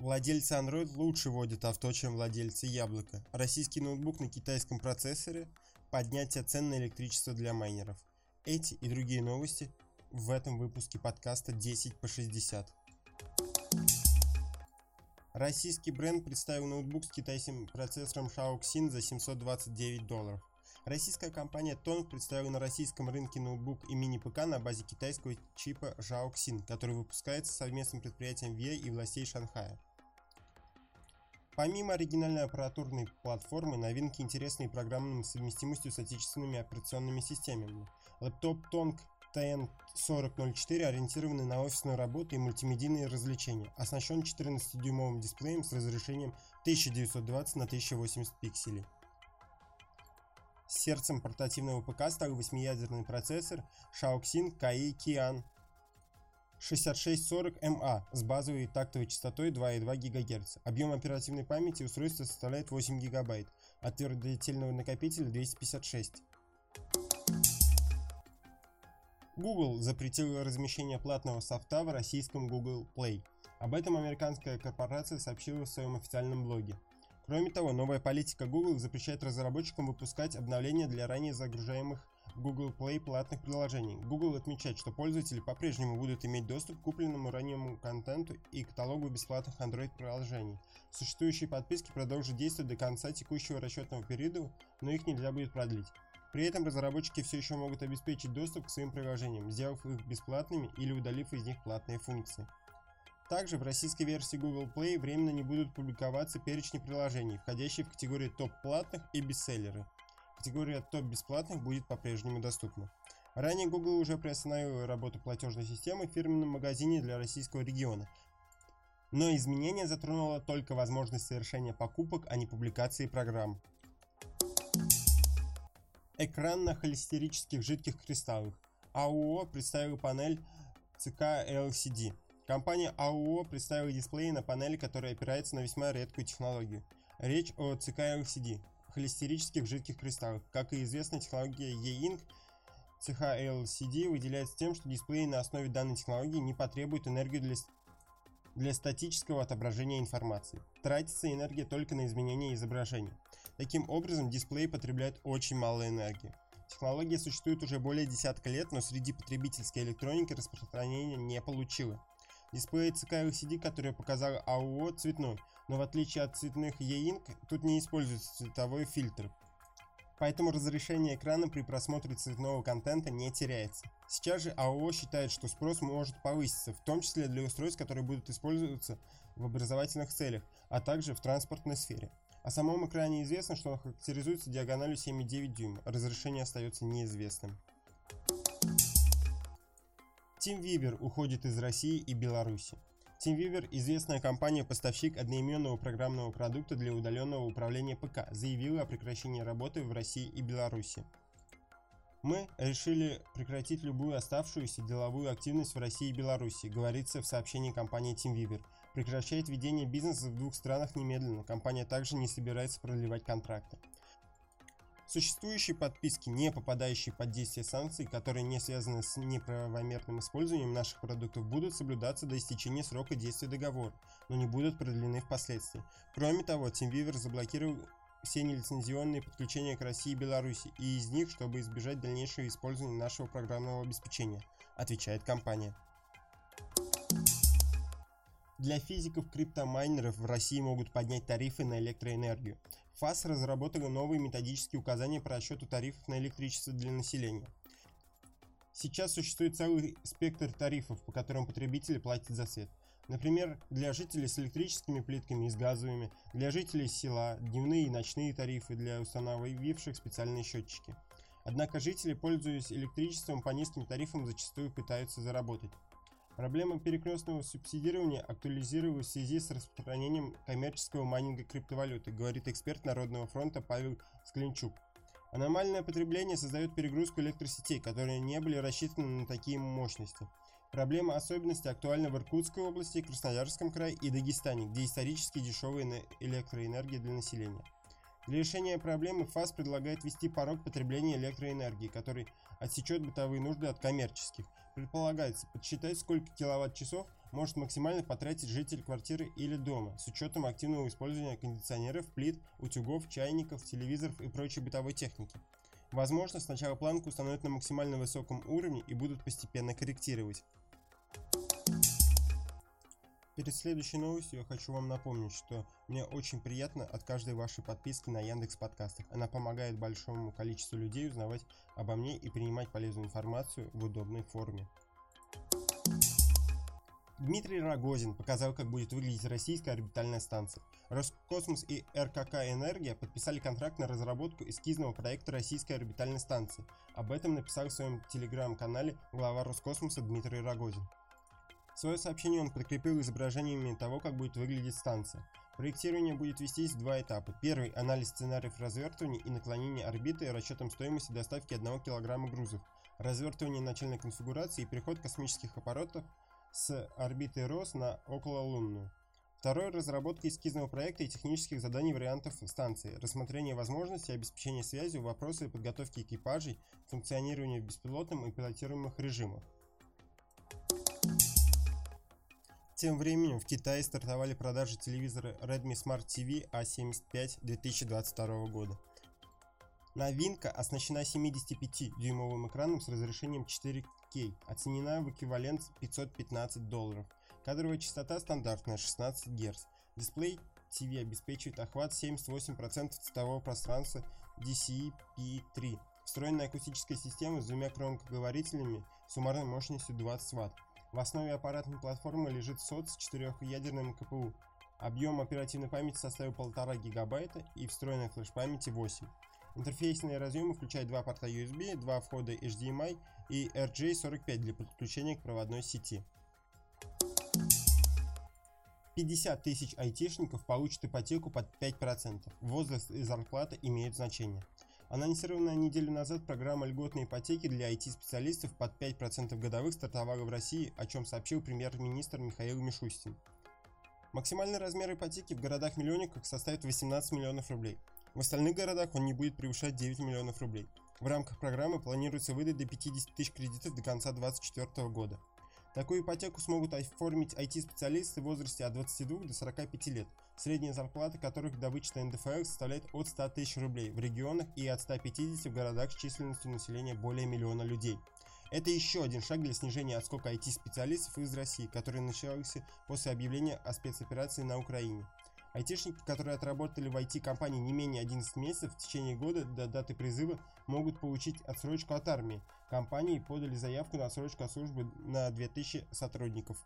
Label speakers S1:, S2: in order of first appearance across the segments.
S1: Владельцы Android лучше водят авто, чем владельцы Яблока. Российский ноутбук на китайском процессоре, поднятие цен на электричество для майнеров. Эти и другие новости в этом выпуске подкаста 10 по 60. Российский бренд представил ноутбук с китайским процессором Xiaoxin за 729 долларов. Российская компания Tong представила на российском рынке ноутбук и мини-ПК на базе китайского чипа Xiaoxin, который выпускается совместным предприятием VIA и властей Шанхая. Помимо оригинальной аппаратурной платформы, новинки интересны программной совместимостью с отечественными операционными системами. Лэптоп Tong TN4004 ориентированный на офисную работу и мультимедийные развлечения, оснащен 14-дюймовым дисплеем с разрешением 1920 на 1080 пикселей. Сердцем портативного ПК стал 8-ядерный процессор Xiaoxin Kai Qian 6640MA с базовой тактовой частотой 2,2 ГГц. Объем оперативной памяти устройства составляет 8 ГБ, а твердотельного накопителя 256. Google запретил размещение платного софта в российском Google Play. Об этом американская корпорация сообщила в своем официальном блоге. Кроме того, новая политика Google запрещает разработчикам выпускать обновления для ранее загружаемых Google Play платных приложений. Google отмечает, что пользователи по-прежнему будут иметь доступ к купленному раннему контенту и каталогу бесплатных Android-приложений. Существующие подписки продолжат действовать до конца текущего расчетного периода, но их нельзя будет продлить. При этом разработчики все еще могут обеспечить доступ к своим приложениям, сделав их бесплатными или удалив из них платные функции. Также в российской версии Google Play временно не будут публиковаться перечни приложений, входящие в категории топ платных и бестселлеры. Категория топ бесплатных будет по-прежнему доступна. Ранее Google уже приостановил работу платежной системы в фирменном магазине для российского региона. Но изменение затронуло только возможность совершения покупок, а не публикации программ. Экран на холестерических жидких кристаллах. АУО представил панель ЦК LCD. Компания АУО представила дисплей на панели, которая опирается на весьма редкую технологию. Речь о ЦК LCD – холестерических жидких кристаллах. Как и известно, технология E-Ink CH-LCD выделяется тем, что дисплей на основе данной технологии не потребует энергию для, для статического отображения информации. Тратится энергия только на изменение изображения. Таким образом, дисплей потребляет очень мало энергии. Технология существует уже более десятка лет, но среди потребительской электроники распространения не получила. Дисплей ЦК LCD, который показал АО, цветной, но в отличие от цветных E-Ink, тут не используется цветовой фильтр. Поэтому разрешение экрана при просмотре цветного контента не теряется. Сейчас же АО считает, что спрос может повыситься, в том числе для устройств, которые будут использоваться в образовательных целях, а также в транспортной сфере. О самом экране известно, что он характеризуется диагональю 7,9 дюйма, разрешение остается неизвестным. TeamViewer уходит из России и Беларуси. TeamViewer – известная компания-поставщик одноименного программного продукта для удаленного управления ПК, заявила о прекращении работы в России и Беларуси. Мы решили прекратить любую оставшуюся деловую активность в России и Беларуси, говорится в сообщении компании TeamViewer. Прекращает ведение бизнеса в двух странах немедленно. Компания также не собирается продлевать контракты. Существующие подписки, не попадающие под действие санкций, которые не связаны с неправомерным использованием наших продуктов, будут соблюдаться до истечения срока действия договора, но не будут продлены впоследствии. Кроме того, TeamViewer заблокировал все нелицензионные подключения к России и Беларуси, и из них, чтобы избежать дальнейшего использования нашего программного обеспечения, отвечает компания. Для физиков-криптомайнеров в России могут поднять тарифы на электроэнергию. ФАС разработала новые методические указания по расчету тарифов на электричество для населения. Сейчас существует целый спектр тарифов, по которым потребители платят за свет. Например, для жителей с электрическими плитками и с газовыми, для жителей села, дневные и ночные тарифы для установивших специальные счетчики. Однако жители, пользуясь электричеством по низким тарифам, зачастую пытаются заработать. Проблема перекрестного субсидирования актуализировалась в связи с распространением коммерческого майнинга криптовалюты, говорит эксперт Народного фронта Павел Скленчук. Аномальное потребление создает перегрузку электросетей, которые не были рассчитаны на такие мощности. Проблема особенности актуальна в Иркутской области, Красноярском крае и Дагестане, где исторически дешевая электроэнергия для населения. Для решения проблемы ФАС предлагает ввести порог потребления электроэнергии, который отсечет бытовые нужды от коммерческих. Предполагается подсчитать, сколько киловатт-часов может максимально потратить житель квартиры или дома с учетом активного использования кондиционеров, плит, утюгов, чайников, телевизоров и прочей бытовой техники. Возможно, сначала планку установят на максимально высоком уровне и будут постепенно корректировать. Перед следующей новостью я хочу вам напомнить, что мне очень приятно от каждой вашей подписки на Яндекс Подкастах. Она помогает большому количеству людей узнавать обо мне и принимать полезную информацию в удобной форме. Дмитрий Рогозин показал, как будет выглядеть российская орбитальная станция. Роскосмос и РКК «Энергия» подписали контракт на разработку эскизного проекта российской орбитальной станции. Об этом написал в своем телеграм-канале глава Роскосмоса Дмитрий Рогозин. Свое сообщение он подкрепил изображениями того, как будет выглядеть станция. Проектирование будет вестись в два этапа. Первый – анализ сценариев развертывания и наклонения орбиты расчетом стоимости доставки 1 кг грузов, развертывание начальной конфигурации и переход космических аппаратов с орбиты РОС на окололунную. Второй – разработка эскизного проекта и технических заданий вариантов станции, рассмотрение возможностей обеспечения связью, вопросы подготовки экипажей, функционирование в беспилотном и пилотируемых режимах. Тем временем в Китае стартовали продажи телевизора Redmi Smart TV A75 2022 года. Новинка оснащена 75-дюймовым экраном с разрешением 4К, оценена в эквивалент 515 долларов. Кадровая частота стандартная 16 Гц. Дисплей TV обеспечивает охват 78% цветового пространства DCI-P3. Встроенная акустическая система с двумя громкоговорителями суммарной мощностью 20 Вт. В основе аппаратной платформы лежит СОТ с четырехъядерным КПУ. Объем оперативной памяти составил 1,5 гигабайта и встроенной флеш-памяти 8. Интерфейсные разъемы включают два порта USB, два входа HDMI и RJ45 для подключения к проводной сети. 50 тысяч айтишников получат ипотеку под 5%. Возраст и зарплата имеют значение. Анонсированная неделю назад программа льготной ипотеки для IT-специалистов под 5% годовых стартовала в России, о чем сообщил премьер-министр Михаил Мишустин. Максимальный размер ипотеки в городах-миллионниках составит 18 миллионов рублей. В остальных городах он не будет превышать 9 миллионов рублей. В рамках программы планируется выдать до 50 тысяч кредитов до конца 2024 года. Такую ипотеку смогут оформить IT-специалисты в возрасте от 22 до 45 лет, средняя зарплата которых до вычета НДФЛ составляет от 100 тысяч рублей в регионах и от 150 в городах с численностью населения более миллиона людей. Это еще один шаг для снижения отскока IT-специалистов из России, который начался после объявления о спецоперации на Украине. Айтишники, которые отработали в IT-компании не менее 11 месяцев в течение года до даты призыва, могут получить отсрочку от армии. Компании подали заявку на отсрочку от службы на 2000 сотрудников.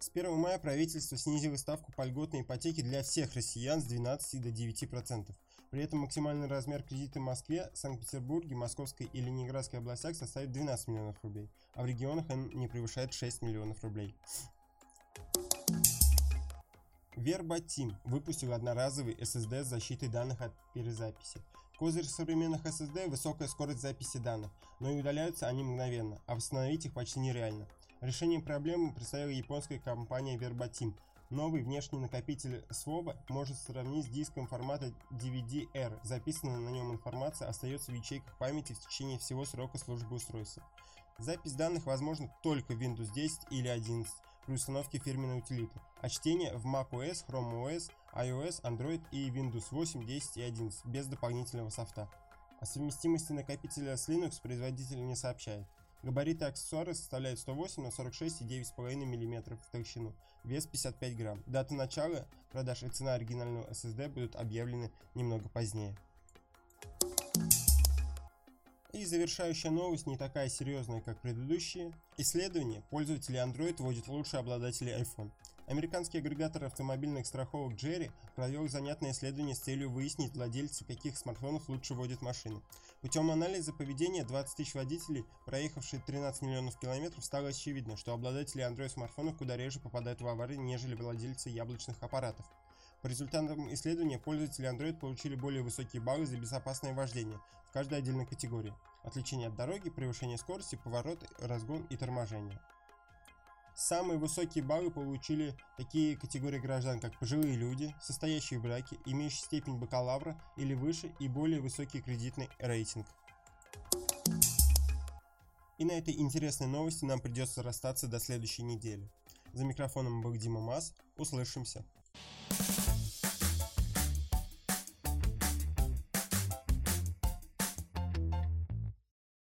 S1: С 1 мая правительство снизило ставку по льготной ипотеке для всех россиян с 12 до 9%. При этом максимальный размер кредита в Москве, Санкт-Петербурге, Московской и Ленинградской областях составит 12 миллионов рублей, а в регионах он не превышает 6 миллионов рублей. Verbatim выпустил одноразовый SSD с защитой данных от перезаписи. Козырь современных SSD – высокая скорость записи данных, но и удаляются они мгновенно, а восстановить их почти нереально. Решением проблемы представила японская компания Verbatim. Новый внешний накопитель SWOBA может сравнить с диском формата DVD-R. Записанная на нем информация остается в ячейках памяти в течение всего срока службы устройства. Запись данных возможна только в Windows 10 или 11 при установке фирменной утилиты, а чтение в macOS, ChromeOS, iOS, Android и Windows 8, 10 и 11 без дополнительного софта. О совместимости накопителя с Linux производитель не сообщает. Габариты аксессуара составляют 108 на 46 и 9,5 мм в толщину, вес 55 грамм. Дата начала продаж и цена оригинального SSD будут объявлены немного позднее. И завершающая новость не такая серьезная, как предыдущие. Исследование пользователи Android вводят лучшие обладатели iPhone. Американский агрегатор автомобильных страховок Jerry провел занятное исследование с целью выяснить, владельцы каких смартфонов лучше водят машины. Путем анализа поведения 20 тысяч водителей, проехавшие 13 миллионов километров, стало очевидно, что обладатели Android смартфонов куда реже попадают в аварии, нежели владельцы яблочных аппаратов. По результатам исследования пользователи Android получили более высокие баллы за безопасное вождение в каждой отдельной категории. Отличение от дороги, превышение скорости, поворот, разгон и торможение. Самые высокие баллы получили такие категории граждан, как пожилые люди, состоящие в браке, имеющие степень бакалавра или выше и более высокий кредитный рейтинг. И на этой интересной новости нам придется расстаться до следующей недели. За микрофоном был Дима Мас. Услышимся.